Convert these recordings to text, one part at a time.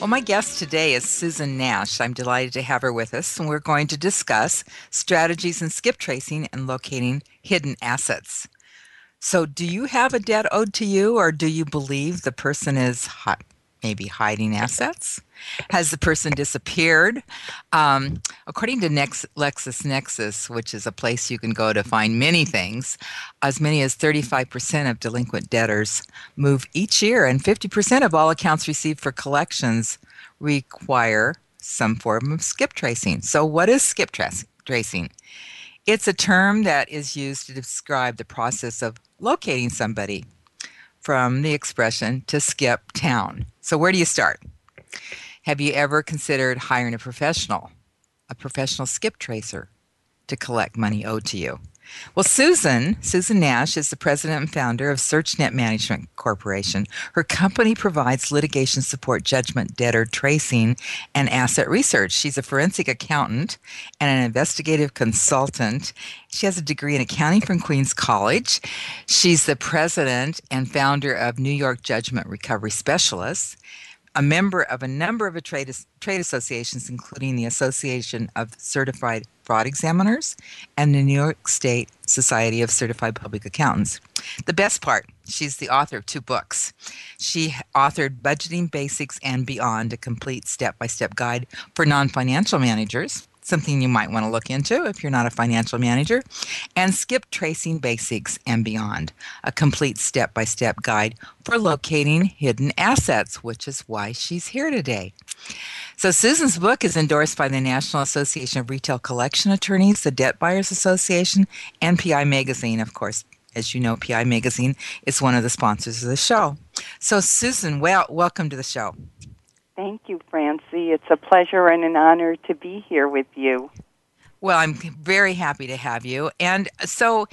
Well, my guest today is Susan Nash. I'm delighted to have her with us, and we're going to discuss strategies in skip tracing and locating hidden assets. So, do you have a debt owed to you, or do you believe the person is hi- maybe hiding assets? Has the person disappeared? Um, according to Nex- LexisNexis, which is a place you can go to find many things, as many as 35% of delinquent debtors move each year, and 50% of all accounts received for collections require some form of skip tracing. So, what is skip tra- tracing? It's a term that is used to describe the process of locating somebody from the expression to skip town. So, where do you start? Have you ever considered hiring a professional, a professional skip tracer, to collect money owed to you? Well, Susan, Susan Nash is the president and founder of SearchNet Management Corporation. Her company provides litigation support, judgment, debtor tracing, and asset research. She's a forensic accountant and an investigative consultant. She has a degree in accounting from Queens College. She's the president and founder of New York Judgment Recovery Specialists a member of a number of trade, trade associations, including the Association of Certified Fraud Examiners and the New York State Society of Certified Public Accountants. The best part, she's the author of two books. She authored Budgeting Basics and Beyond, a complete step by step guide for non financial managers something you might want to look into if you're not a financial manager, and Skip Tracing Basics and Beyond, a complete step by step guide for locating hidden assets, which is why she's here today. So, Susan's book is endorsed by the National Association of Retail Collection Attorneys, the Debt Buyers Association, and PI Magazine, of course. As you know, PI Magazine is one of the sponsors of the show. So, Susan, well, welcome to the show. Thank you, Francie. It's a pleasure and an honor to be here with you. Well, I'm very happy to have you. And so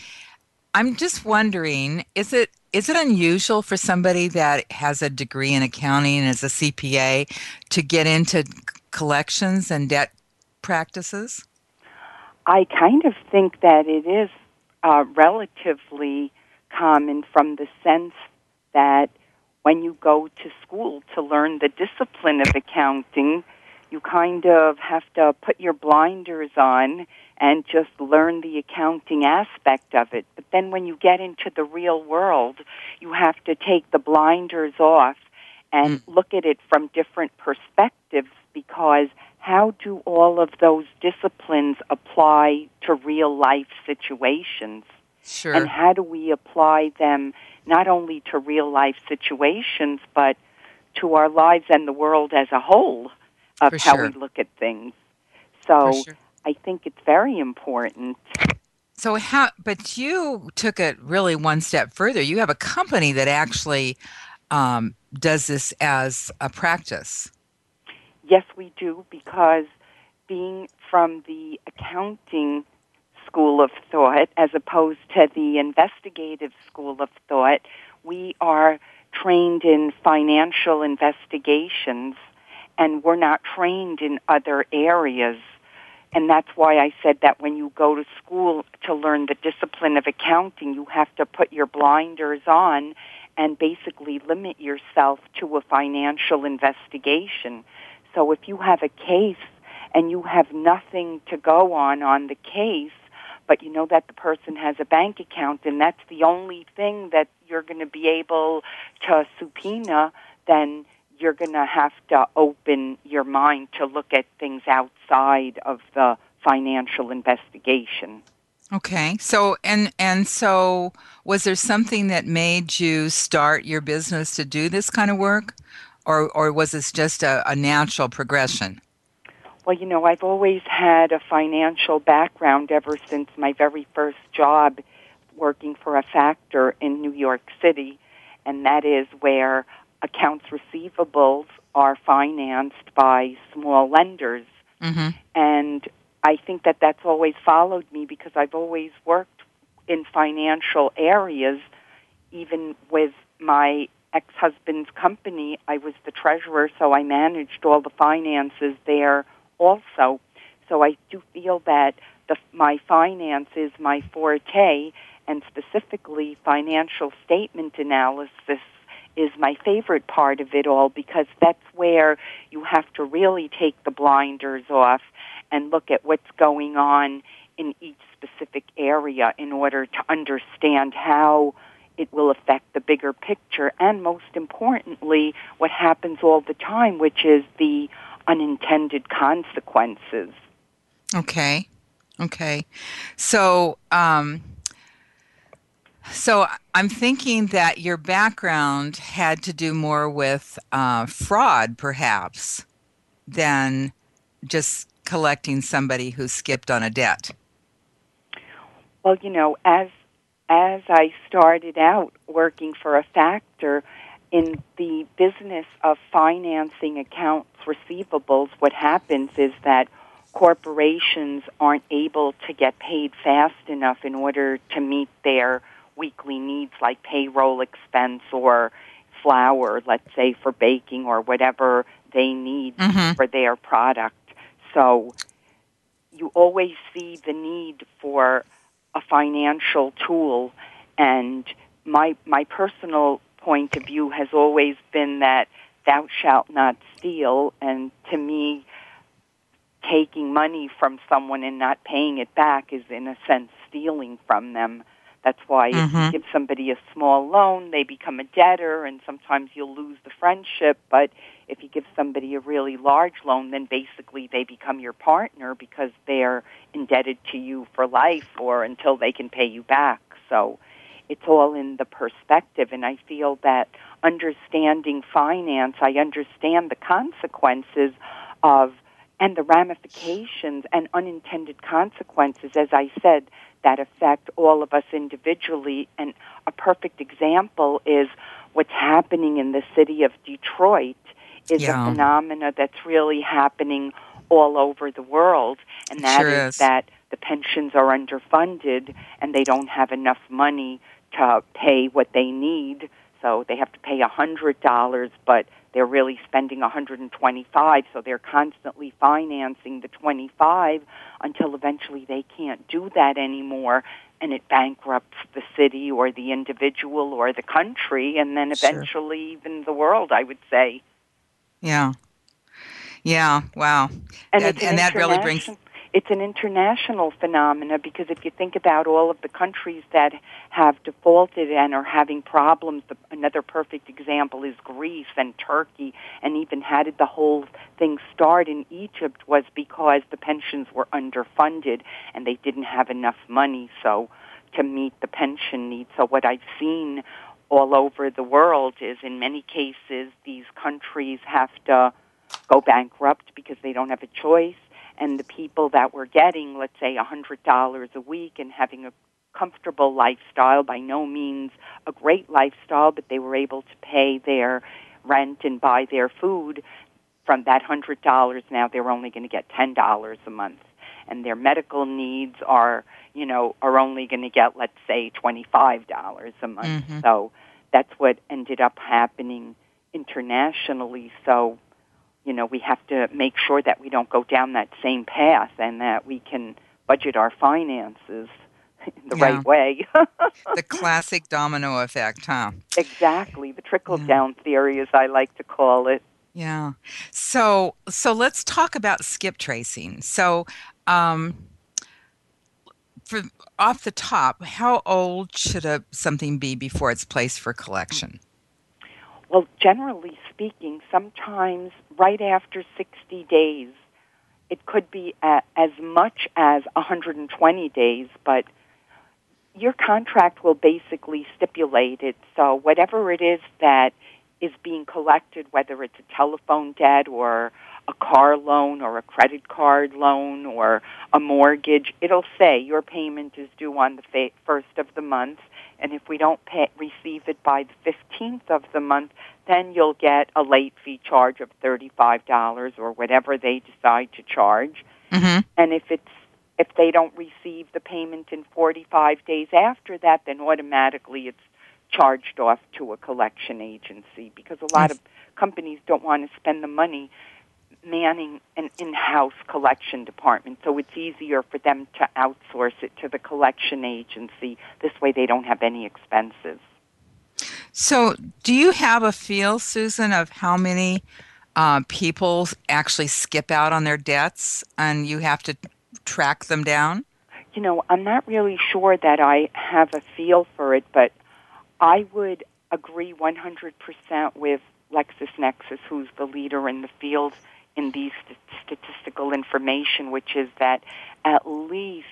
I'm just wondering, is it is it unusual for somebody that has a degree in accounting and is a CPA to get into collections and debt practices? I kind of think that it is uh, relatively common from the sense that when you go to school to learn the discipline of accounting, you kind of have to put your blinders on and just learn the accounting aspect of it. But then when you get into the real world, you have to take the blinders off and mm. look at it from different perspectives because how do all of those disciplines apply to real life situations? Sure. And how do we apply them not only to real life situations, but to our lives and the world as a whole of For how sure. we look at things. So sure. I think it's very important. So how but you took it really one step further. You have a company that actually um, does this as a practice. Yes, we do, because being from the accounting school of thought as opposed to the investigative school of thought, we are trained in financial investigations and we're not trained in other areas. And that's why I said that when you go to school to learn the discipline of accounting, you have to put your blinders on and basically limit yourself to a financial investigation. So if you have a case and you have nothing to go on on the case, but you know that the person has a bank account and that's the only thing that you're going to be able to subpoena, then you're going to have to open your mind to look at things outside of the financial investigation. Okay. So and and so was there something that made you start your business to do this kind of work or or was this just a, a natural progression? Well, you know, I've always had a financial background ever since my very first job working for a factor in New York City, and that is where accounts receivables are financed by small lenders. Mm-hmm. And I think that that's always followed me because I've always worked in financial areas, even with my ex-husband's company. I was the treasurer, so I managed all the finances there also. So I do feel that the, my finance is my forte, and specifically financial statement analysis is my favorite part of it all because that's where you have to really take the blinders off and look at what's going on in each specific area in order to understand how it will affect the bigger picture and most importantly what happens all the time which is the unintended consequences. Okay. Okay. So um so I'm thinking that your background had to do more with uh, fraud, perhaps, than just collecting somebody who skipped on a debt. Well, you know, as as I started out working for a factor in the business of financing accounts receivables, what happens is that corporations aren't able to get paid fast enough in order to meet their weekly needs like payroll expense or flour, let's say for baking or whatever they need mm-hmm. for their product. So you always see the need for a financial tool and my my personal point of view has always been that thou shalt not steal and to me taking money from someone and not paying it back is in a sense stealing from them that's why mm-hmm. if you give somebody a small loan, they become a debtor, and sometimes you'll lose the friendship. But if you give somebody a really large loan, then basically they become your partner because they're indebted to you for life or until they can pay you back. So it's all in the perspective, and I feel that understanding finance, I understand the consequences of and the ramifications and unintended consequences, as I said, that affect all of us individually. And a perfect example is what's happening in the city of Detroit is yeah. a phenomena that's really happening all over the world, and that sure is, is that the pensions are underfunded and they don't have enough money to pay what they need. So they have to pay a hundred dollars, but they're really spending 125 so they're constantly financing the 25 until eventually they can't do that anymore and it bankrupts the city or the individual or the country and then eventually sure. even the world i would say yeah yeah wow and, and, and that really brings it's an international phenomena because if you think about all of the countries that have defaulted and are having problems, the, another perfect example is Greece and Turkey, and even how did the whole thing start in Egypt was because the pensions were underfunded and they didn't have enough money so to meet the pension needs. So what I've seen all over the world is in many cases these countries have to go bankrupt because they don't have a choice and the people that were getting, let's say, a $100 a week and having a comfortable lifestyle, by no means a great lifestyle, but they were able to pay their rent and buy their food from that $100 now they're only going to get $10 a month. And their medical needs are you know are only going to get let's say $25 a month. Mm-hmm. so that's what ended up happening internationally. So you know, we have to make sure that we don't go down that same path and that we can budget our finances in the yeah. right way. the classic domino effect, huh? Exactly. The trickle down yeah. theory, as I like to call it. Yeah. So so let's talk about skip tracing. So um, for off the top, how old should a something be before it's placed for collection? Well, generally speaking, sometimes right after 60 days, it could be as much as 120 days, but your contract will basically stipulate it. So whatever it is that is being collected, whether it's a telephone debt or a car loan or a credit card loan or a mortgage, it'll say your payment is due on the first of the month, and if we don't pay, receive it by the 15th of the month, then you'll get a late fee charge of $35 or whatever they decide to charge. Mm-hmm. And if it's if they don't receive the payment in 45 days after that, then automatically it's charged off to a collection agency because a lot of companies don't want to spend the money manning an in-house collection department so it's easier for them to outsource it to the collection agency. This way they don't have any expenses. So do you have a feel susan of how many uh, people actually skip out on their debts and you have to track them down? You know i'm not really sure that i have a feel for it but I would agree 100% with LexisNexis, who's the leader in the field in these st- statistical information, which is that at least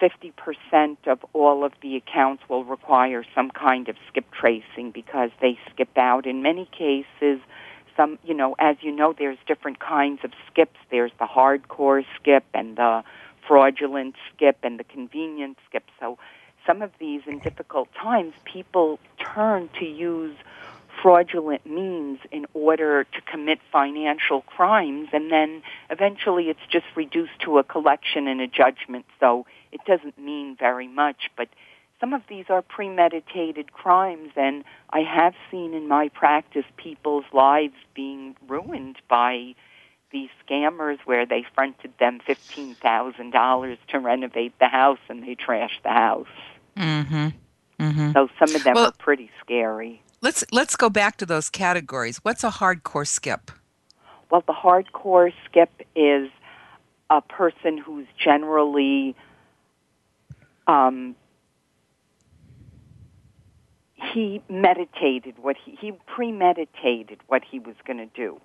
50% of all of the accounts will require some kind of skip tracing because they skip out. In many cases, some, you know, as you know, there's different kinds of skips. There's the hardcore skip and the fraudulent skip and the convenient skip. So some of these in difficult times, people turn to use fraudulent means in order to commit financial crimes, and then eventually it's just reduced to a collection and a judgment, so it doesn't mean very much. But some of these are premeditated crimes, and I have seen in my practice people's lives being ruined by these scammers where they fronted them $15,000 to renovate the house and they trashed the house. Mm-hmm. Mm-hmm. So some of them well, are pretty scary. Let's let's go back to those categories. What's a hardcore skip? Well, the hardcore skip is a person who's generally um, he meditated what he, he premeditated what he was going to do.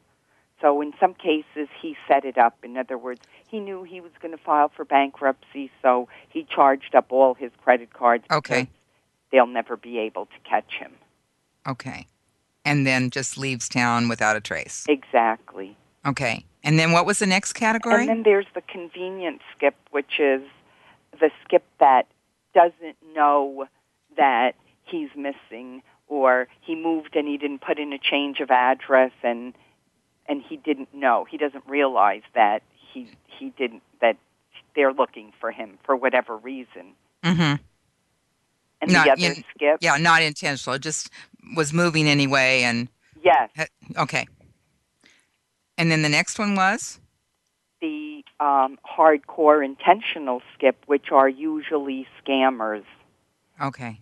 So in some cases, he set it up. In other words, he knew he was going to file for bankruptcy, so he charged up all his credit cards. Okay. They'll never be able to catch him. Okay. And then just leaves town without a trace. Exactly. Okay. And then what was the next category? And then there's the convenient skip, which is the skip that doesn't know that he's missing or he moved and he didn't put in a change of address and and he didn't know. He doesn't realize that he he didn't that they're looking for him for whatever reason. Mm-hmm. And not, the other in, skip, yeah, not intentional. It just was moving anyway, and yes, okay. And then the next one was the um, hardcore intentional skip, which are usually scammers. Okay.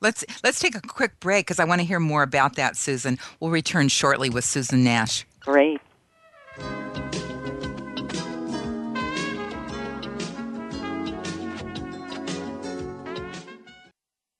Let's let's take a quick break because I want to hear more about that, Susan. We'll return shortly with Susan Nash. Great.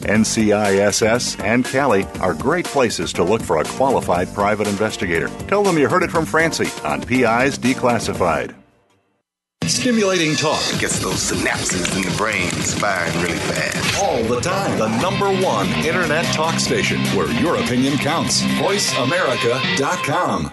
NCISS and Cali are great places to look for a qualified private investigator. Tell them you heard it from Francie on PIs Declassified. Stimulating talk gets those synapses in the brain firing really fast. All the time. The number one internet talk station where your opinion counts. VoiceAmerica.com.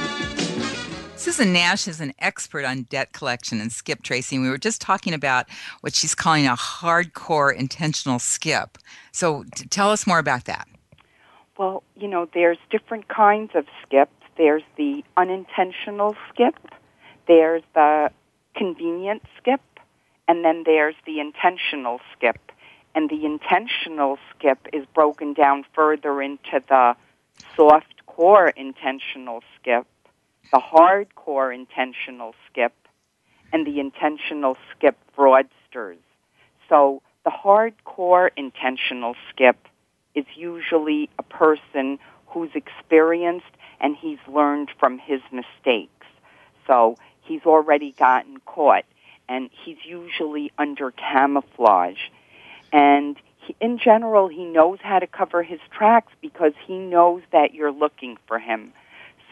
Susan Nash is an expert on debt collection and skip tracing. We were just talking about what she's calling a hardcore intentional skip. So t- tell us more about that. Well, you know, there's different kinds of skips. There's the unintentional skip, there's the convenient skip, and then there's the intentional skip. And the intentional skip is broken down further into the soft core intentional skip, the hardcore intentional skip, and the intentional skip fraudsters. So the hardcore intentional skip is usually a person who's experienced and he's learned from his mistakes. So he's already gotten caught and he's usually under camouflage. And he, in general, he knows how to cover his tracks because he knows that you're looking for him.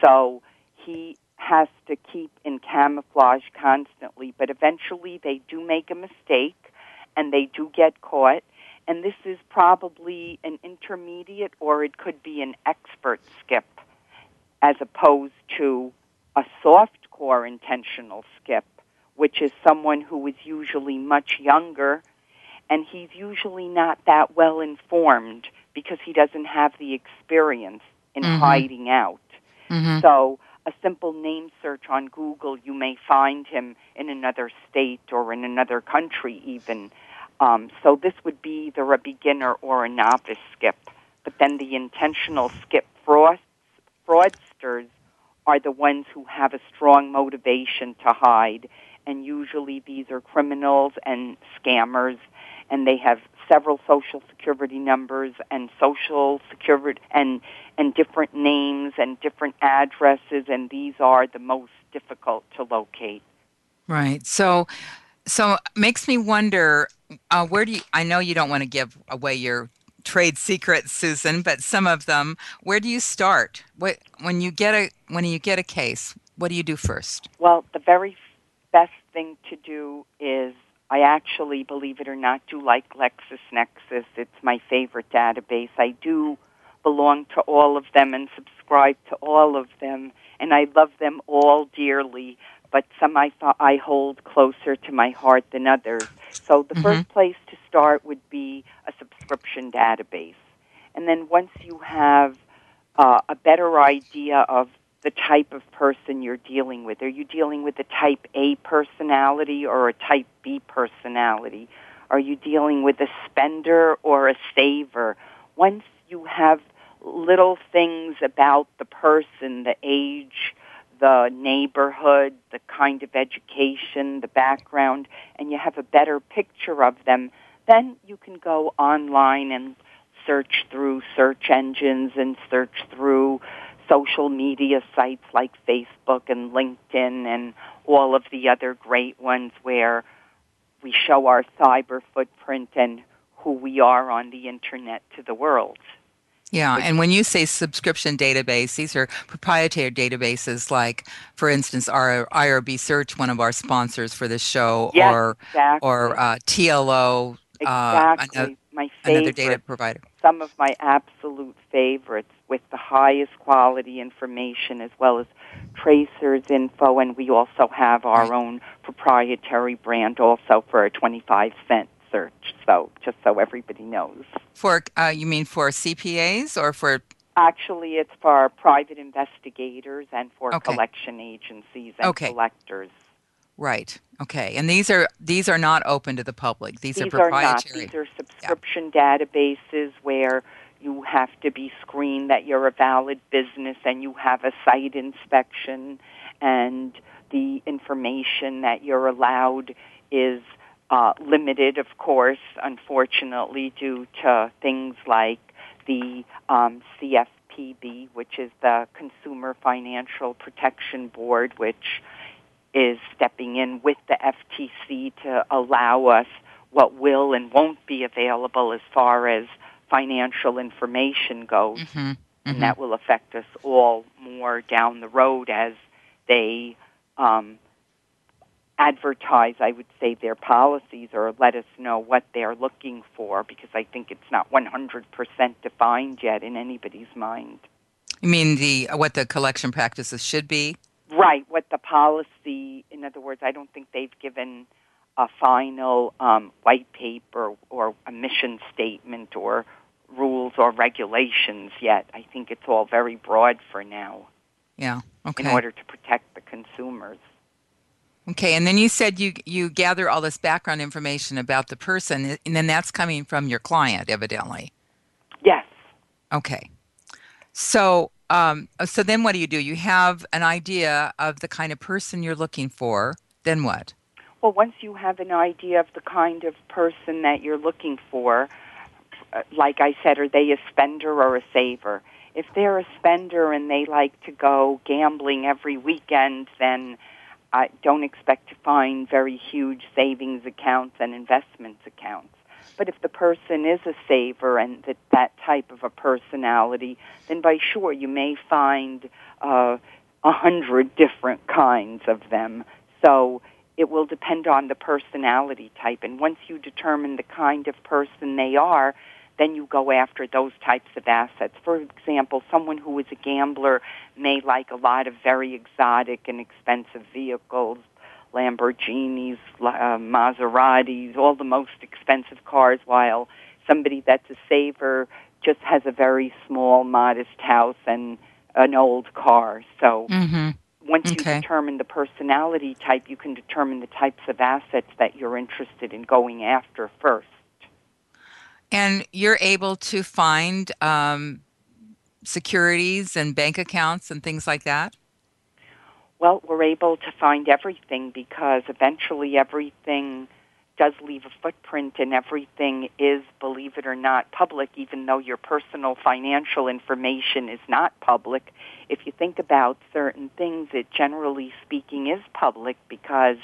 So he has to keep in camouflage constantly, but eventually they do make a mistake and they do get caught. And this is probably an intermediate or it could be an expert skip as opposed to a soft core intentional skip, which is someone who is usually much younger and he's usually not that well informed because he doesn't have the experience in mm-hmm. hiding out. Mm-hmm. So a simple name search on Google, you may find him in another state or in another country even. Um, so this would be either a beginner or a novice skip. But then the intentional skip frauds, fraudsters are the ones who have a strong motivation to hide. And usually these are criminals and scammers, and they have several social security numbers and social security and and different names and different addresses and these are the most difficult to locate. Right. So so makes me wonder uh, where do you i know you don't want to give away your trade secrets susan but some of them where do you start? What when you get a when you get a case what do you do first? Well the very best thing to do is I actually, believe it or not, do like LexisNexis. It's my favorite database. I do belong to all of them and subscribe to all of them, and I love them all dearly. But some I thought I hold closer to my heart than others. So the mm-hmm. first place to start would be a subscription database, and then once you have uh, a better idea of the type of person you're dealing with. Are you dealing with a type A personality or a type B personality? Are you dealing with a spender or a saver? Once you have little things about the person, the age, the neighborhood, the kind of education, the background, and you have a better picture of them, then you can go online and search through search engines and search through social media sites like Facebook and LinkedIn and all of the other great ones where we show our cyber footprint and who we are on the internet to the world. Yeah, and when you say subscription database, these are proprietary databases like, for instance, our IRB Search, one of our sponsors for this show, yes, or exactly. or uh, TLO. Uh, exactly. Uh, my favorite, another data provider. Some of my absolute favorites with the highest quality information as well as tracers info, and we also have our own proprietary brand also for a 25 cent search. So just so everybody knows. For uh, you mean for CPAs or for Actually, it's for private investigators and for Okay. collection agencies and Okay. collectors. right? Okay, and these are these are not open to the public. These, These are are not. proprietary. These are subscription databases where you have to be screened that you're a valid business and you have a site inspection and the information that you're allowed is uh, limited, of course, unfortunately, due to things like the um, CFPB, which is the Consumer Financial Protection Board, which is stepping in with the FTC to allow us what will and won't be available as far as financial information goes. Mhm, mhm. And that will affect us all more down the road as they um, advertise, I would say, their policies or let us know what they're looking for because I think it's not 100% defined yet in anybody's mind. You mean the what the collection practices should be? Right, what the policy, in other words, I don't think they've given a final um, white paper or a mission statement or rules or regulations yet. I think it's all very broad for now Yeah. Okay. in order to protect the consumers. Okay, and then you said you you gather all this background information about the person, and then that's coming from your client, evidently. Yes. Okay, so um, so then what do you do? You have an idea of the kind of person you're looking for. Then what? Well, once you have an idea of the kind of person that you're looking for, like I said, are they a spender or a saver? If they're a spender and they like to go gambling every weekend, then I don't expect to find very huge savings accounts and investments accounts. But if the person is a saver and that, that type of a personality, then by sure you may find uh, a hundred different kinds of them. So it will depend on the personality type. And once you determine the kind of person they are, then you go after those types of assets. For example, someone who is a gambler may like a lot of very exotic and expensive vehicles, Lamborghinis, uh, Maseratis, all the most expensive cars, while somebody that's a saver just has a very small, modest house and an old car. So Mm-hmm. once Okay. you determine the personality type, you can determine the types of assets that you're interested in going after first. And you're able to find um, securities and bank accounts and things like that. Well, we're able to find everything because eventually everything does leave a footprint and everything is, believe it or not, public, even though your personal financial information is not public. If you think about certain things, it generally speaking is public because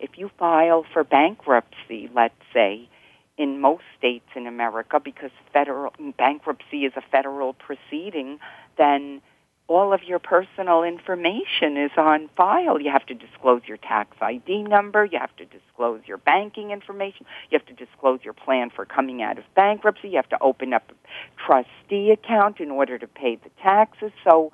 if you file for bankruptcy, let's say, in most states in America, because federal bankruptcy is a federal proceeding, then all of your personal information is on file. You have to disclose your tax ID number, you have to disclose your banking information, you have to disclose your plan for coming out of bankruptcy, you have to open up a trustee account in order to pay the taxes. So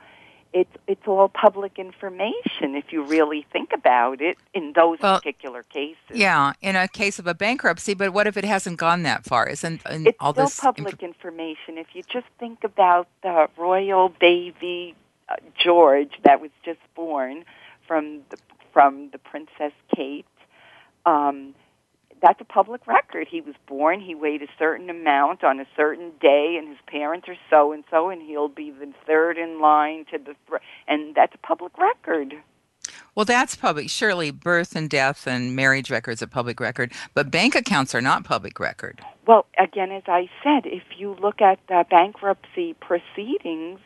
it's it's all public information if you really think about it in those Well, particular cases. Yeah, in a case of a bankruptcy, but what if it hasn't gone that far? Isn't It's all still this public information. If you just think about the royal baby uh, George that was just born from the from the Princess Kate, um, that's a public record. He was born. He weighed a certain amount on a certain day, and his parents are so and so, and he'll be the third in line to the thr and that's a public record. Well, that's public. Surely birth and death and marriage records are public record, but bank accounts are not public record. Well, again, as I said, if you look at the bankruptcy proceedings,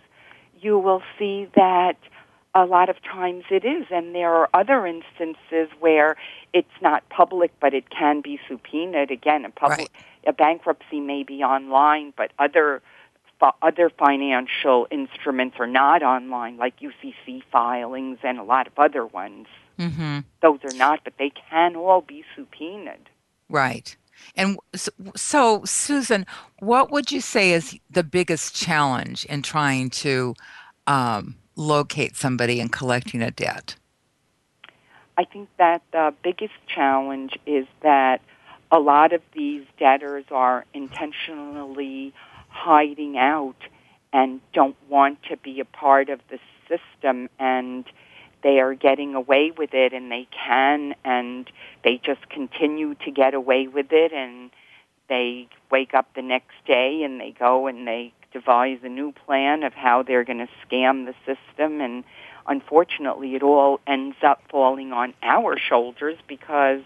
you will see that a lot of times it is, and there are other instances where it's not public, but it can be subpoenaed. Again, a public Right. a bankruptcy may be online, but other other financial instruments are not online, like UCC filings and a lot of other ones. Mm-hmm. Those are not, but they can all be subpoenaed. Right. And so, so, Susan, what would you say is the biggest challenge in trying to um, locate somebody and collecting a debt? I think that the biggest challenge is that a lot of these debtors are intentionally hiding out and don't want to be a part of the system and they are getting away with it and they can and they just continue to get away with it and they wake up the next day and they go and they devise a new plan of how they're going to scam the system and unfortunately it all ends up falling on our shoulders because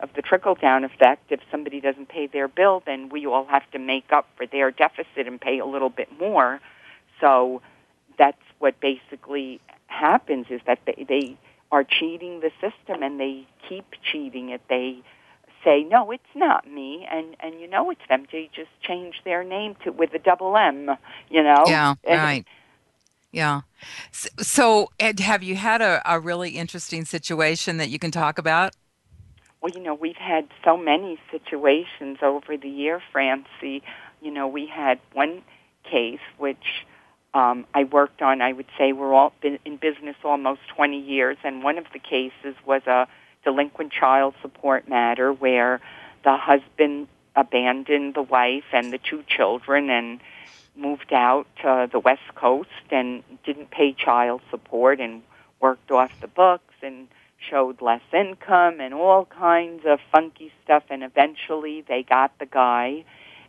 of the trickle down effect if somebody doesn't pay their bill then we all have to make up for their deficit and pay a little bit more so that's what basically happens is that they, they are cheating the system and they keep cheating it. They say, no, it's not me, and and you know it's them. They just change their name to with a double M. You know. Yeah. right. Yeah. So, so, Ed, have you had a, a really interesting situation that you can talk about? Well, you know, we've had so many situations over the year, Francie. You know, we had one case which um, I worked on, I would say we're all been in business almost 20 years, and one of the cases was a delinquent child support matter where the husband abandoned the wife and the two children and moved out to the West Coast and didn't pay child support and worked off the books and showed less income and all kinds of funky stuff and eventually they got the guy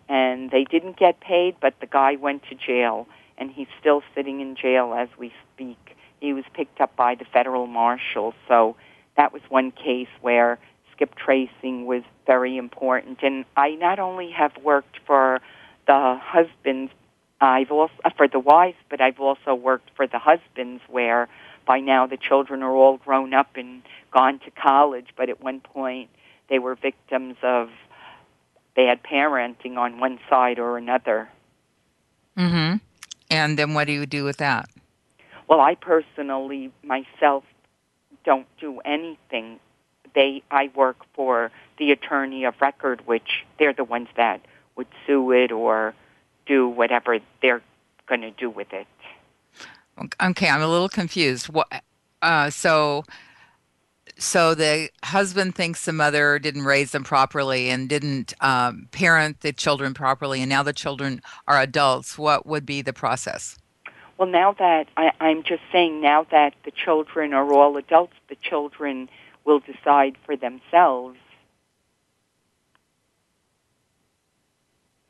and they didn't get paid but the guy went to jail and he's still sitting in jail as we speak. He was picked up by the federal marshals, so that was one case where skip tracing was very important. And I not only have worked for the husbands, I've also uh, for the wives, but I've also worked for the husbands where by now the children are all grown up and gone to college, but at one point they were victims of bad parenting on one side or another. Mhm. And then what do you do with that? Well, I personally myself don't do anything. They I work for the attorney of record, which they're the ones that would sue it or do whatever they're going to do with it. Okay, I'm a little confused. What? Uh, so so the husband thinks the mother didn't raise them properly and didn't um, parent the children properly, and now the children are adults. What would be the process? Well, now that I, I'm just saying, now that the children are all adults, the children will decide for themselves.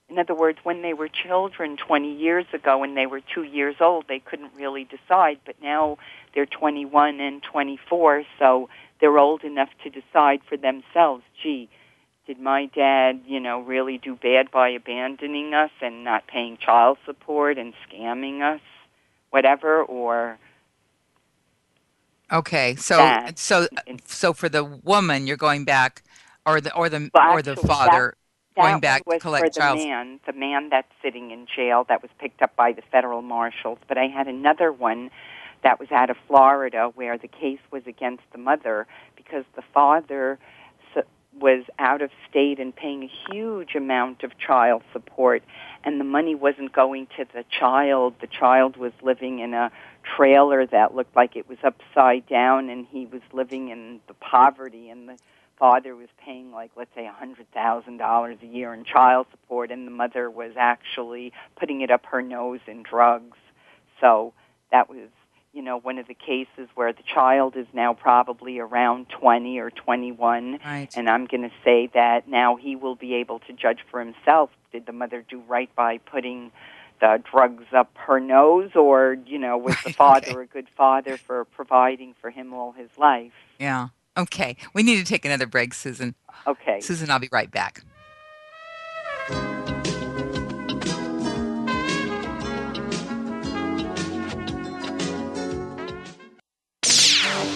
In other words, when they were children 20 years ago, when they were two years old, they couldn't really decide, but now they're 21 and 24, so they're old enough to decide for themselves, gee, did my dad, you know, really do bad by abandoning us and not paying child support and scamming us, whatever, or Okay, so that. so uh, so for the woman, you're going back, or the or the Well, or the father that going back was to collect for the child. man, the man that's sitting in jail that was picked up by the federal marshals. But I had another one that was out of Florida where the case was against the mother because the father was out of state and paying a huge amount of child support and the money wasn't going to the child. The child was living in a trailer that looked like it was upside down and he was living in the poverty and the father was paying like let's say a hundred thousand dollars a year in child support and the mother was actually putting it up her nose in drugs. So that was you know, one of the cases where the child is now probably around 20 or 21. Right. And I'm going to say that now he will be able to judge for himself. Did the mother do right by putting the drugs up her nose, or, you know, was the father okay. a good father for providing for him all his life? Yeah. Okay. We need to take another break, Susan. Okay. Susan, I'll be right back.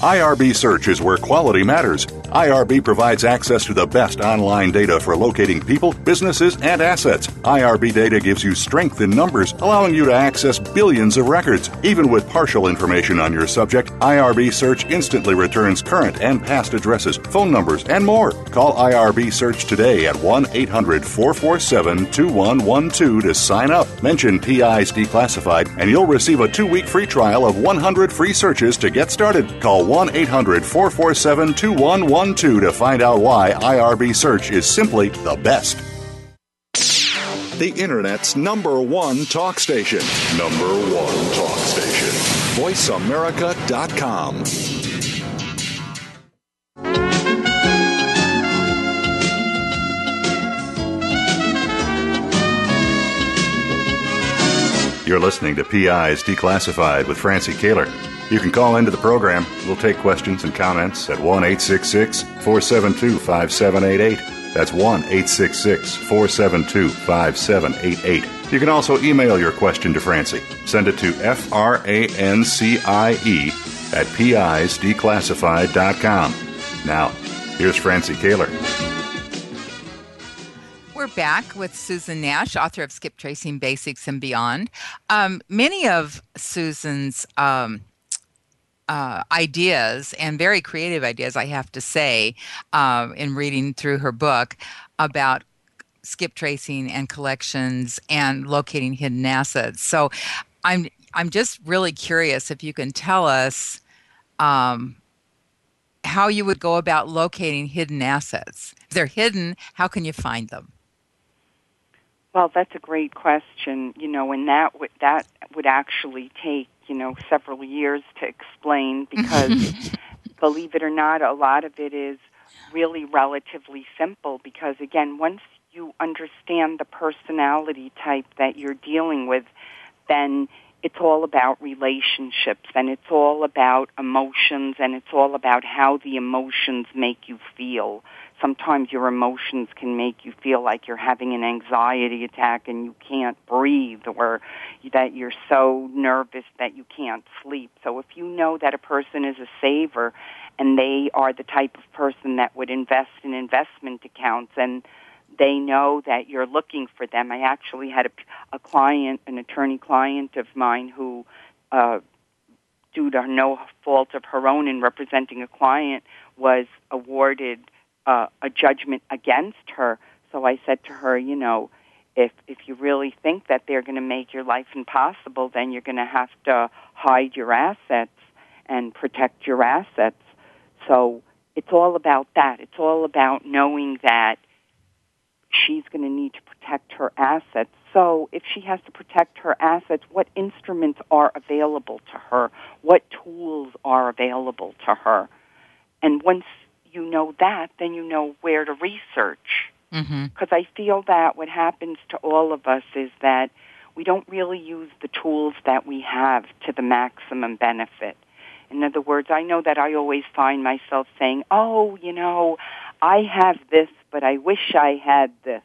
IRB Search is where quality matters. IRB provides access to the best online data for locating people, businesses, and assets. IRB data gives you strength in numbers, allowing you to access billions of records. Even with partial information on your subject, IRB Search instantly returns current and past addresses, phone numbers, and more. Call IRB Search today at 1 800 447 2112 to sign up. Mention PIs Declassified, and you'll receive a two week free trial of 100 free searches to get started. Call 1 800 447 2112 to find out why IRB Search is simply the best. The Internet's number one talk station. Number one talk station. VoiceAmerica.com. You're listening to PIs Declassified with Francie Koehler. You can call into the program. We'll take questions and comments at 1 866 472 5788. That's 1 866 472 5788. You can also email your question to Francie. Send it to F R A N C I E at pisdeclassified.com. Now, here's Francie Koehler. We're back with Susan Nash, author of Skip Tracing Basics and Beyond. Um, many of Susan's um, uh, ideas and very creative ideas, I have to say, uh, in reading through her book about skip tracing and collections and locating hidden assets. So, I'm I'm just really curious if you can tell us um, how you would go about locating hidden assets. If they're hidden, how can you find them? Well, that's a great question. You know, and that would that would actually take you know several years to explain because, believe it or not, a lot of it is really relatively simple. Because again, once you understand the personality type that you're dealing with, then it's all about relationships and it's all about emotions and it's all about how the emotions make you feel sometimes your emotions can make you feel like you're having an anxiety attack and you can't breathe or that you're so nervous that you can't sleep. So if you know that a person is a saver and they are the type of person that would invest in investment accounts and they know that you're looking for them. I actually had a, a client, an attorney client of mine who, uh, due to no fault of her own in representing a client, was awarded uh, a judgment against her. So I said to her, you know, if if you really think that they're going to make your life impossible, then you're going to have to hide your assets and protect your assets. So it's all about that. It's all about knowing that she's going to need to protect her assets. So if she has to protect her assets, what instruments are available to her? What tools are available to her? And once you know that, then you know where to research. Because mm-hmm. I feel that what happens to all of us is that we don't really use the tools that we have to the maximum benefit. In other words, I know that I always find myself saying, oh, you know, I have this, but I wish I had this.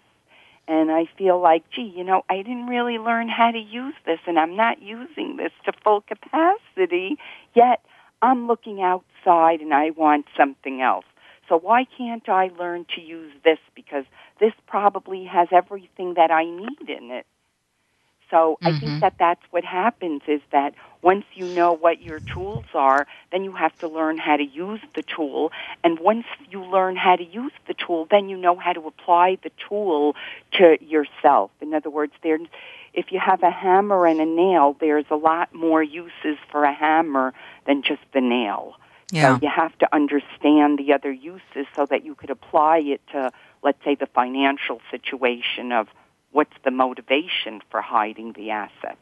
And I feel like, gee, you know, I didn't really learn how to use this, and I'm not using this to full capacity, yet I'm looking outside and I want something else. So why can't I learn to use this because this probably has everything that I need in it. So I Mhm. think that that's what happens is that once you know what your tools are, then you have to learn how to use the tool. And once you learn how to use the tool, then you know how to apply the tool to yourself. In other words, there's, if you have a hammer and a nail, there's a lot more uses for a hammer than just the nail. Yeah. So you have to understand the other uses so that you could apply it to, let's say, the financial situation of what's the motivation for hiding the assets.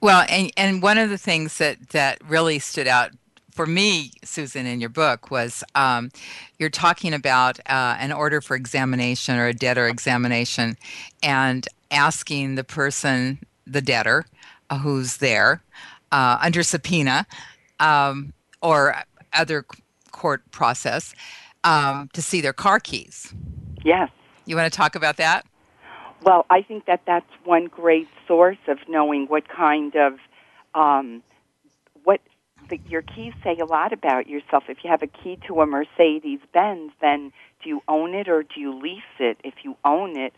Well, and and one of the things that that really stood out for me, Susan, in your book was um, you're talking about uh, an order for examination or a debtor examination, and asking the person, the debtor, uh, who's there uh, under subpoena um, or other court process, um, to see their car keys. Yes. You want to talk about that? Well, I think that that's one great source of knowing what kind of um, what the, your keys say a lot about yourself. If you have a key to a Mercedes Benz, then do you own it or do you lease it? If you own it,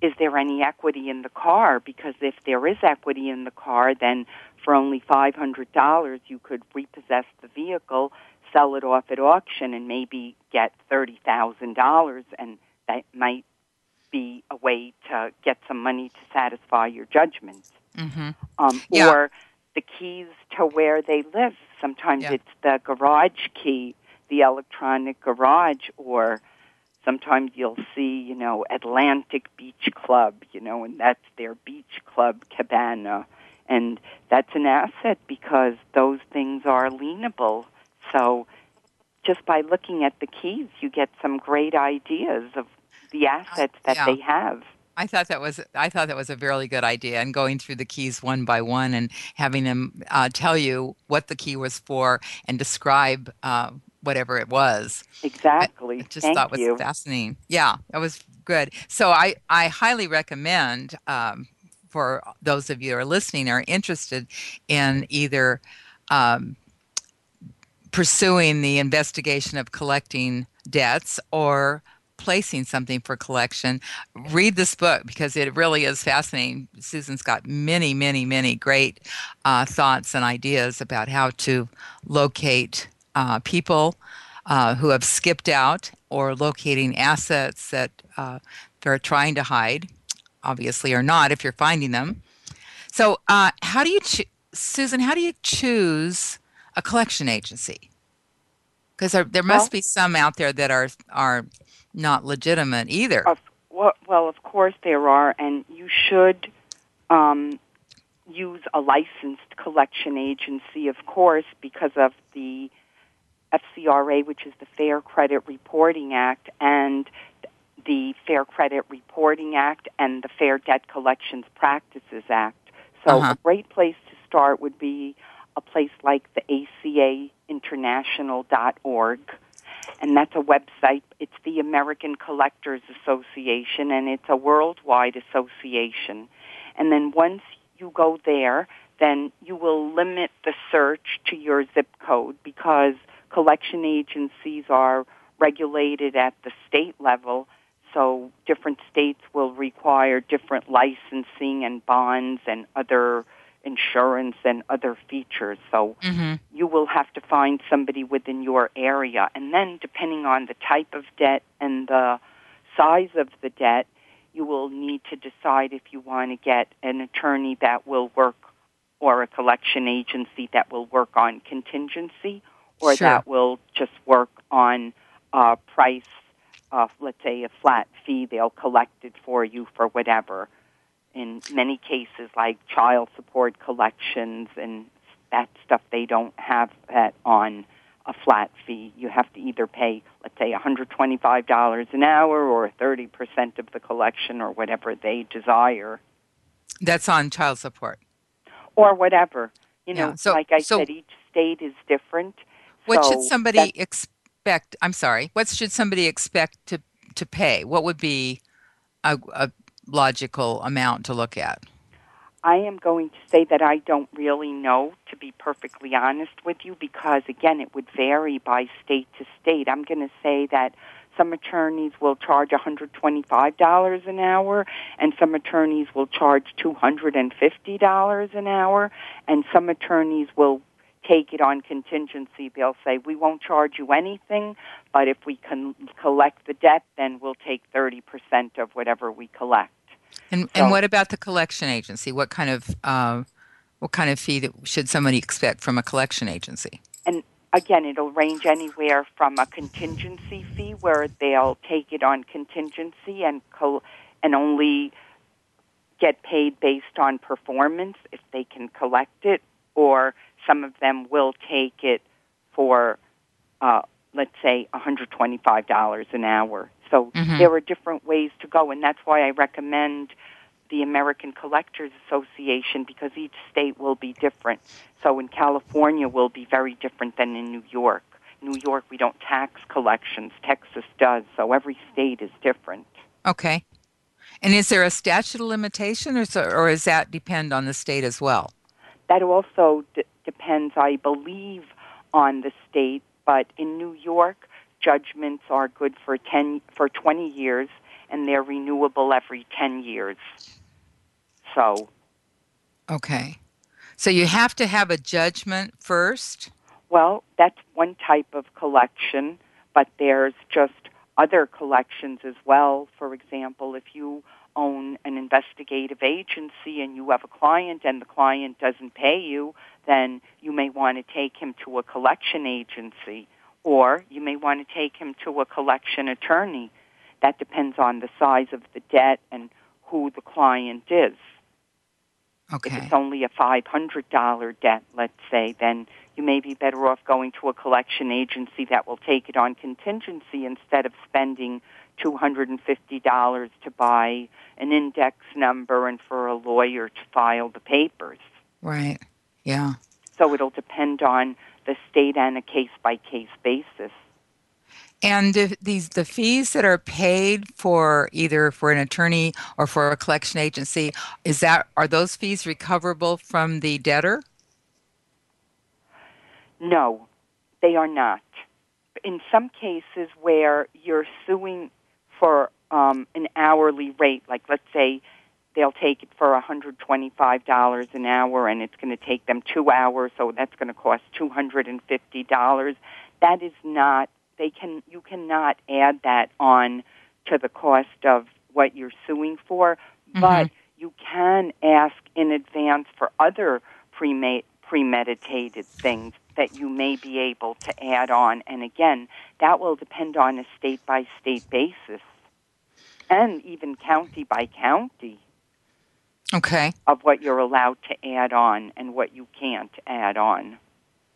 is there any equity in the car? Because if there is equity in the car, then for only five hundred dollars, you could repossess the vehicle, sell it off at auction, and maybe get thirty thousand dollars, and that might be a way to get some money to satisfy your judgment. Mm-hmm. Um, Yeah. Or the keys to where they live. Sometimes Yeah. it's the garage key, the electronic garage, or sometimes you'll see, you know, Atlantic Beach Club, you know, and that's their beach club cabana. And that's an asset because those things are lienable. So just by looking at the keys, you get some great ideas of the assets that yeah. they have. I thought that was I thought that was a really good idea, and going through the keys one by one and having them uh, tell you what the key was for and describe uh, whatever it was. Exactly. I just Thank thought was you. fascinating. Yeah, that was good. So I I highly recommend um, for those of you who are listening are interested in either um, pursuing the investigation of collecting debts or placing something for collection read this book because it really is fascinating susan's got many many many great uh, thoughts and ideas about how to locate uh, people uh, who have skipped out or locating assets that uh, they're trying to hide obviously or not if you're finding them so uh, how do you cho- susan how do you choose a collection agency because there, there must Well- be some out there that are are not legitimate either. Of, well, well, of course there are, and you should um, use a licensed collection agency, of course, because of the FCRA, which is the Fair Credit Reporting Act, and the Fair Credit Reporting Act and the Fair Debt Collections Practices Act. So Uh-huh. a great place to start would be a place like the ACA International.org and that's a website. It's the American Collectors Association, and it's a worldwide association. And then once you go there, then you will limit the search to your zip code because collection agencies are regulated at the state level. So different states will require different licensing and bonds and other insurance and other features. So hmm you will have to find somebody within your area. And then, depending on the type of debt and the size of the debt, you will need to decide if you want to get an attorney that will work or a collection agency that will work on contingency or Sure. that will just work on uh, price, uh, let's say a flat fee. They'll collect it for you for whatever. In many cases, like child support collections and that stuff, they don't have that on a flat fee. You have to either pay, let's say, $125 an hour or 30% of the collection or whatever they desire That's on child support. or whatever. You know, Yeah, so- like I so- said, each state is different. What So should somebody expect? I'm sorry. What should somebody expect to to pay? What would be a, a logical amount to look at? I am going to say that I don't really know, to be perfectly honest with you, because again, it would vary by state to state. I'm going to say that some attorneys will charge $125 an hour, and some attorneys will charge $250 an hour, and some attorneys will take it on contingency. They'll say, we won't charge you anything, but if we can collect the debt, then we'll take 30% of whatever we collect. And, so, and what about the collection agency? What kind of uh, what kind of fee that should somebody expect from a collection agency? And again, it'll range anywhere from a contingency fee where they'll take it on contingency and co- and only get paid based on performance if they can collect it, or some of them will take it for, uh, let's say, $125 an hour. So mm-hmm. there are different ways to go, and that's why I recommend the American Collectors Association because each state will be different. So in California will be very different than in New York. New York we don't tax collections. Texas does. So every state is different. Okay. And is there a statute of limitation or, so, or does that depend on the state as well? That also d- depends, I believe, on the state. But in New York, judgments are good for 10 for 20 years and they're renewable every 10 years. So Okay. So you have to have a judgment first? Well, that's one type of collection, but there's just other collections as well. For example, if you own an investigative agency and you have a client and the client doesn't pay you, then you may want to take him to a collection agency or you may want to take him to a collection attorney. That depends on the size of the debt and who the client is. Okay. If it's only a $500 debt, let's say, then you may be better off going to a collection agency that will take it on contingency instead of spending $250 to buy an index number and for a lawyer to file the papers. Right. Yeah. So it'll depend on the state on a case by case basis. And these the fees that are paid for either for an attorney or for a collection agency is that are those fees recoverable from the debtor? No, they are not. In some cases where you're suing for um, an hourly rate, like let's say they'll take it for $125 an hour and it's going to take them two hours, so that's going to cost $250. That is not, they can, you cannot add that on to the cost of what you're suing for, mm-hmm. but you can ask in advance for other premeditated things that you may be able to add on. And again, that will depend on a state by state basis and even county by county. Okay. Of what you're allowed to add on and what you can't add on.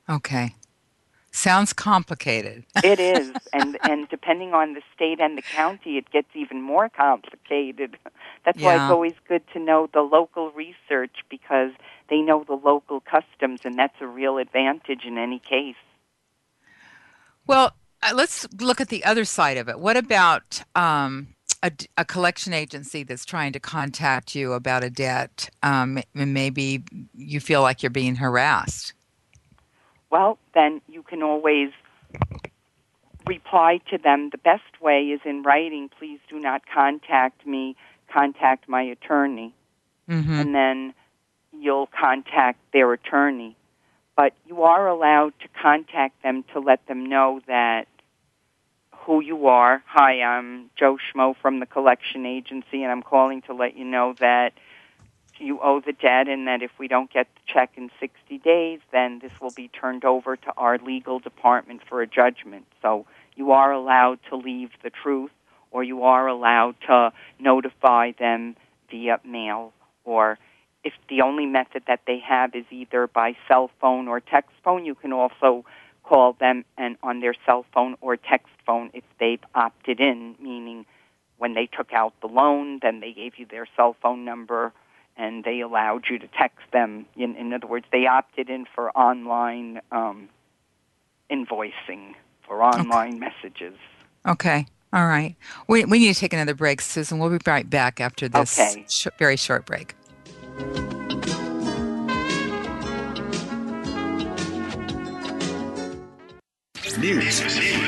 Okay. Sounds complicated. it is, and and depending on the state and the county, it gets even more complicated. That's yeah. why it's always good to know the local research because they know the local customs, and that's a real advantage in any case. Well, uh, let's look at the other side of it. What about um, a, a, collection agency that's trying to contact you about a debt, um, and maybe you feel like you're being harassed? Well, then you can always reply to them. The best way is in writing, please do not contact me, contact my attorney. Mm-hmm. And then you'll contact their attorney. But you are allowed to contact them to let them know that who you are. Hi, I'm Joe Schmo from the collection agency, and I'm calling to let you know that you owe the debt and that if we don't get the check in 60 days, then this will be turned over to our legal department for a judgment. So you are allowed to leave the truth or you are allowed to notify them via mail or if the only method that they have is either by cell phone or text phone, you can also call them and on their cell phone or text if they've opted in, meaning when they took out the loan, then they gave you their cell phone number and they allowed you to text them. In, in other words, they opted in for online um, invoicing, for online okay. messages. Okay. All right. We, we need to take another break, Susan. We'll be right back after this okay. sh- very short break. News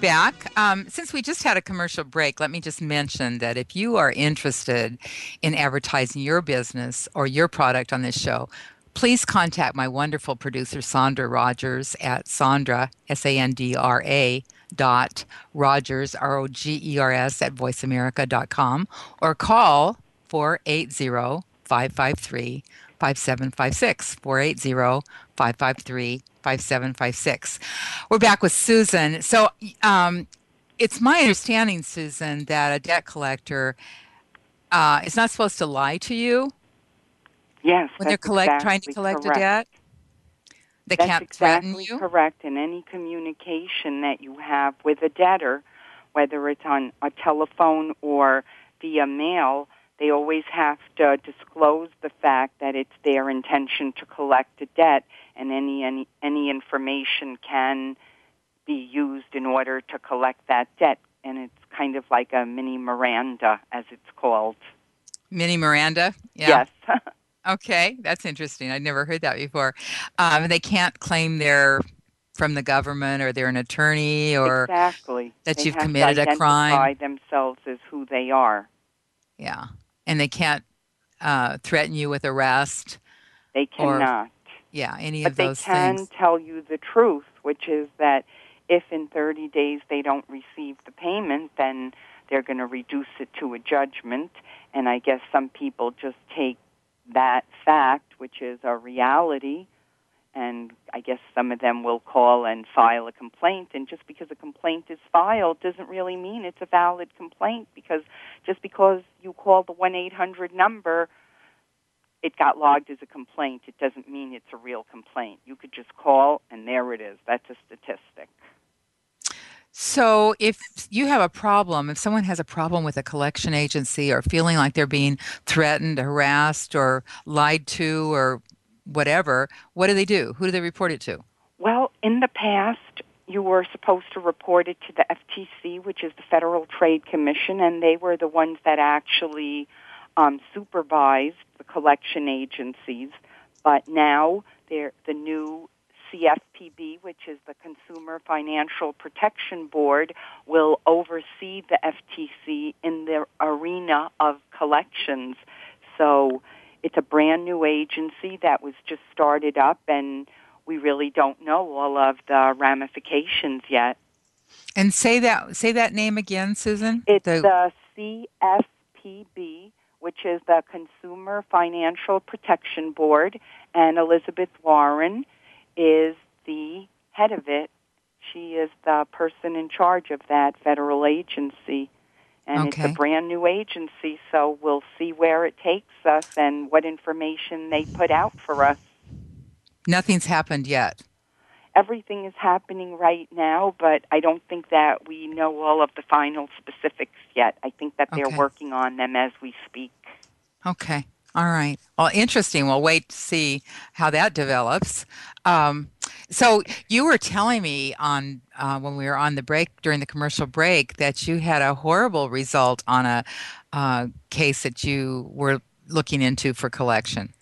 Back. Um, since we just had a commercial break, let me just mention that if you are interested in advertising your business or your product on this show, please contact my wonderful producer, Sandra Rogers, at Sandra, S A N D R A, dot Rogers, R O G E R S, at voiceamerica.com or call 480 553 5756. 480 553 5756. We're back with Susan. So um, it's my understanding, Susan, that a debt collector uh, is not supposed to lie to you. Yes, when they're collect, exactly trying to collect correct. a debt. They that's can't exactly threaten you. correct. In any communication that you have with a debtor, whether it's on a telephone or via mail, they always have to disclose the fact that it's their intention to collect a debt, and any any any information can be used in order to collect that debt. And it's kind of like a mini Miranda, as it's called. Mini Miranda. Yeah. Yes. Okay, that's interesting. I'd never heard that before. Um, they can't claim they're from the government or they're an attorney or exactly. that They you've committed a crime. identify themselves as who they are. yeah, and they can't uh, threaten you with arrest. They Or cannot. Yeah, any but of those things. But they can things. tell you the truth, which is that if in 30 days they don't receive the payment, then they're going to reduce it to a judgment. And I guess some people just take that fact, which is a reality, and I guess some of them will call and file a complaint. And just because a complaint is filed doesn't really mean it's a valid complaint because just because you call the 1 800 number, it got logged as a complaint. It doesn't mean it's a real complaint. You could just call, and there it is. That's a statistic. So, if you have a problem, if someone has a problem with a collection agency or feeling like they're being threatened, harassed, or lied to, or whatever, what do they do? Who do they report it to? Well, in the past, you were supposed to report it to the FTC, which is the Federal Trade Commission, and they were the ones that actually um, supervised the collection agencies. But now, the new CFPB, which is the Consumer Financial Protection Board, will oversee the FTC in the arena of collections. So it's a brand new agency that was just started up, and we really don't know all of the ramifications yet. And say that say that name again, Susan. It's The- the CFPB, which is the Consumer Financial Protection Board, and Elizabeth Warren is the head of it, She is the person in charge of that federal agency. And Okay. it's a brand new agency, so we'll see where it takes us and what information they put out for us. Nothing's happened yet. Everything is happening right now, but I don't think that we know all of the final specifics yet. I think that they're Okay. working on them as we speak. Okay. All right. Well, interesting. We'll wait to see how that develops. Um, so you were telling me on uh, when we were on the break during the commercial break that you had a horrible result on a uh, case that you were looking into for collection.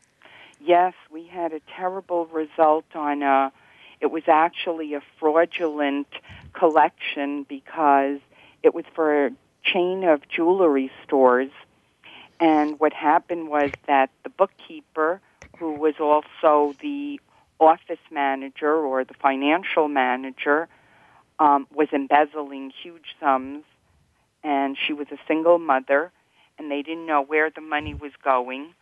Yes, we had a terrible result on a. It was actually a fraudulent collection because it was for a chain of jewelry stores. And what happened was that the bookkeeper, who was also the office manager or the financial manager, um, was embezzling huge sums. And she was a single mother, and they didn't know where the money was going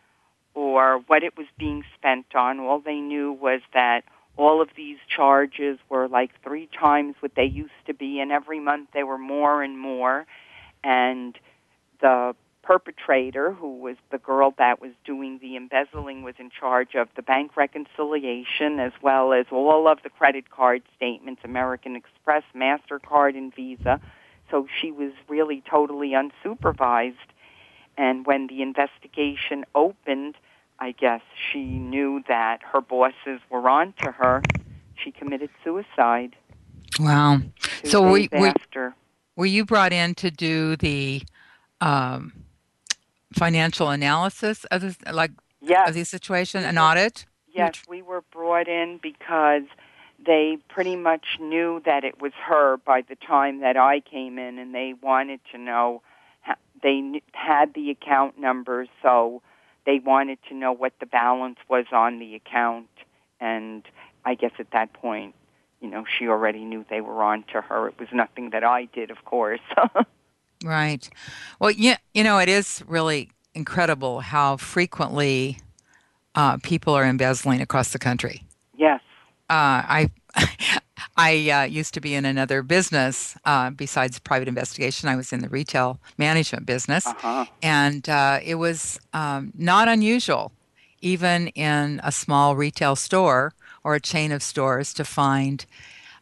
or what it was being spent on. All they knew was that all of these charges were like three times what they used to be, and every month they were more and more. And the perpetrator, who was the girl that was doing the embezzling, was in charge of the bank reconciliation as well as all of the credit card statements, American Express, MasterCard, and Visa. So she was really totally unsupervised. And when the investigation opened, I guess she knew that her bosses were on to her. She committed suicide. Wow. So we- we- after. Were you brought in to do the um, financial analysis of this, like Yes, of the situation, an audit? yes, we were brought in because they pretty much knew that it was her by the time that I came in, and they wanted to know. They had the account numbers, so they wanted to know what the balance was on the account. And I guess at that point, you know, she already knew they were on to her. It was nothing that I did, of course. Right. Well, yeah, you know, it is really incredible how frequently uh, people are embezzling across the country. yes. Uh, I I uh, used to be in another business uh, besides private investigation. I was in the retail management business, Uh huh. and uh, it was um, not unusual, even in a small retail store or a chain of stores, to find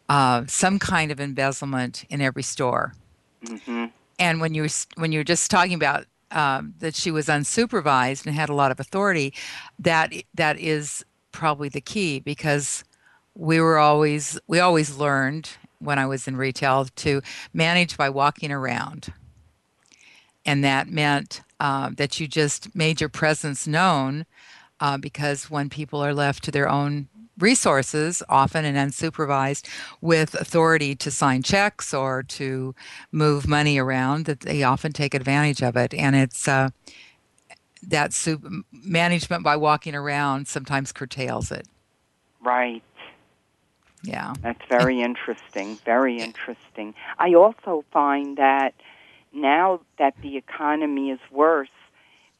uh, some kind of embezzlement in every store. hmm And when you when you were just talking about um, that she was unsupervised and had a lot of authority, that that is probably the key because we were always we always learned when I was in retail to manage by walking around, and that meant uh, that you just made your presence known uh, because when people are left to their own resources, often and unsupervised, with authority to sign checks or to move money around, that they often take advantage of it. And it's uh, that su- management by walking around sometimes curtails it. Right. Yeah. That's very interesting. Very interesting. I also find that now that the economy is worse,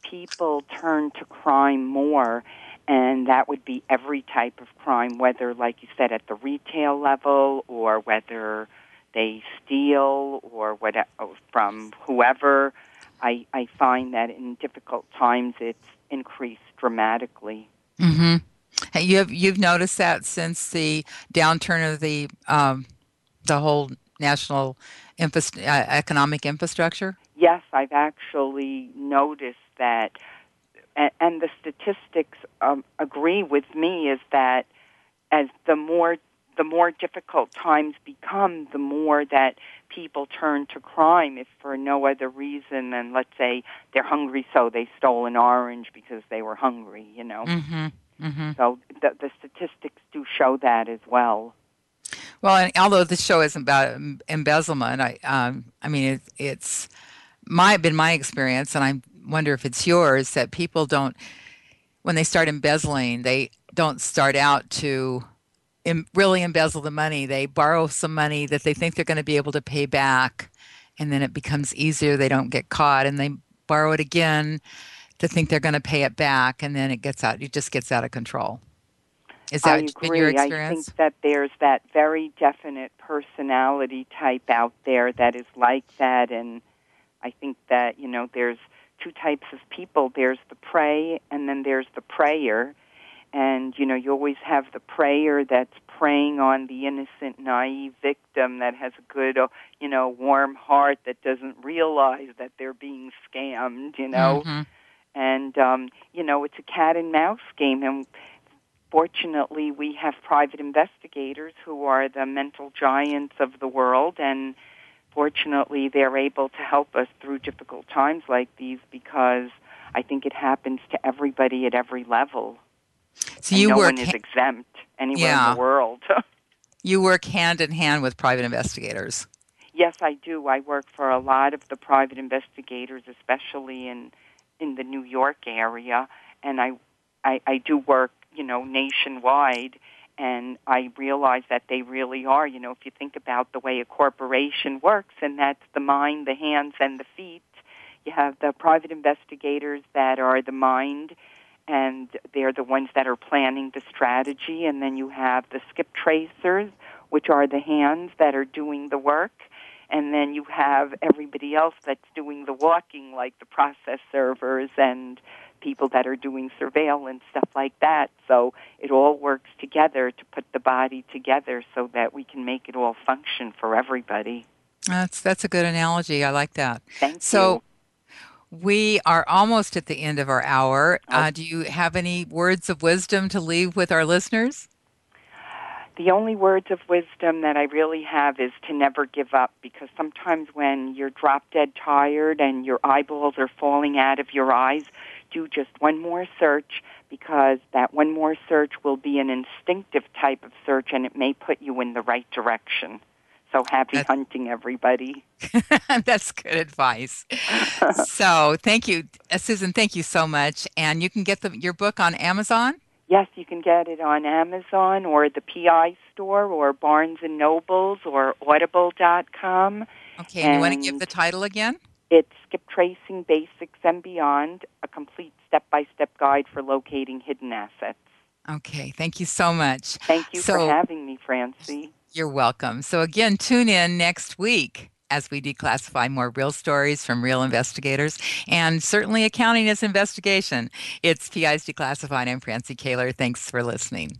people turn to crime more, and that would be every type of crime, whether, like you said, at the retail level or whether they steal or what from whoever. I, I find that in difficult times it's increased dramatically. Mm-hmm. Hey, you have you've noticed that since the downturn of the um, the whole national infras- uh, economic infrastructure. Yes, I've actually noticed that, and, and the statistics um, agree with me. Is that as the more the more difficult times become, the more that people turn to crime, if for no other reason than let's say they're hungry, so they stole an orange because they were hungry. You know, Mm-hmm. Mm-hmm. so the, the statistics do show that as well. Well, and although this show isn't about embezzlement, I um, I mean it, it's my been my experience, and I wonder if it's yours that people don't when they start embezzling, they don't start out to em- really embezzle the money. They borrow some money that they think they're going to be able to pay back, and then it becomes easier. They don't get caught, and they borrow it again to think they're going to pay it back, and then it gets out. It just gets out of control. Is that I agree. your I think that there's that very definite personality type out there that is like that, and I think that you know there's two types of people. There's the prey, and then there's the prayer. And you know, you always have the prayer that's preying on the innocent, naive victim that has a good, uh, you know, warm heart that doesn't realize that they're being scammed. You know, Mhm. and um, you know, it's a cat and mouse game, and fortunately, we have private investigators who are the mental giants of the world, and fortunately, they're able to help us through difficult times like these because I think it happens to everybody at every level. So and you no work one is exempt anywhere Yeah. in the world. you work hand in hand with private investigators. yes, I do. I work for a lot of the private investigators, especially in in the New York area, and I I, I do work, you know, nationwide. And I realize that they really are. You know, if you think about the way a corporation works, and that's the mind, the hands, and the feet. You have the private investigators that are the mind, and they're the ones that are planning the strategy. And then you have the skip tracers, which are the hands that are doing the work. And then you have everybody else that's doing the walking, like the process servers and people that are doing surveillance, stuff like that. So it all works together to put the body together so that we can make it all function for everybody. That's that's a good analogy. I like that. Thank So you. we are almost at the end of our hour. Uh, do you have any words of wisdom to leave with our listeners? The only words of wisdom that I really have is to never give up because sometimes when you're drop dead tired and your eyeballs are falling out of your eyes, do just one more search because that one more search will be an instinctive type of search and it may put you in the right direction. So happy That- hunting, everybody. That's good advice. so thank you, uh, Susan. Thank you so much. And you can get the, your book on Amazon. Yes, you can get it on Amazon or the PI store or Barnes and Nobles or Audible.com. Okay, and you want to give the title again? It's Skip Tracing Basics and Beyond, a complete step by step guide for locating hidden assets. Okay, thank you so much. Thank you So- for having me, Francie. You're welcome. So, again, tune in next week as we declassify more real stories from real investigators. And certainly, accounting is investigation. It's PI's Declassified. I'm Francie Koehler. Thanks for listening.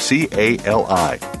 CALI.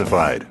classified.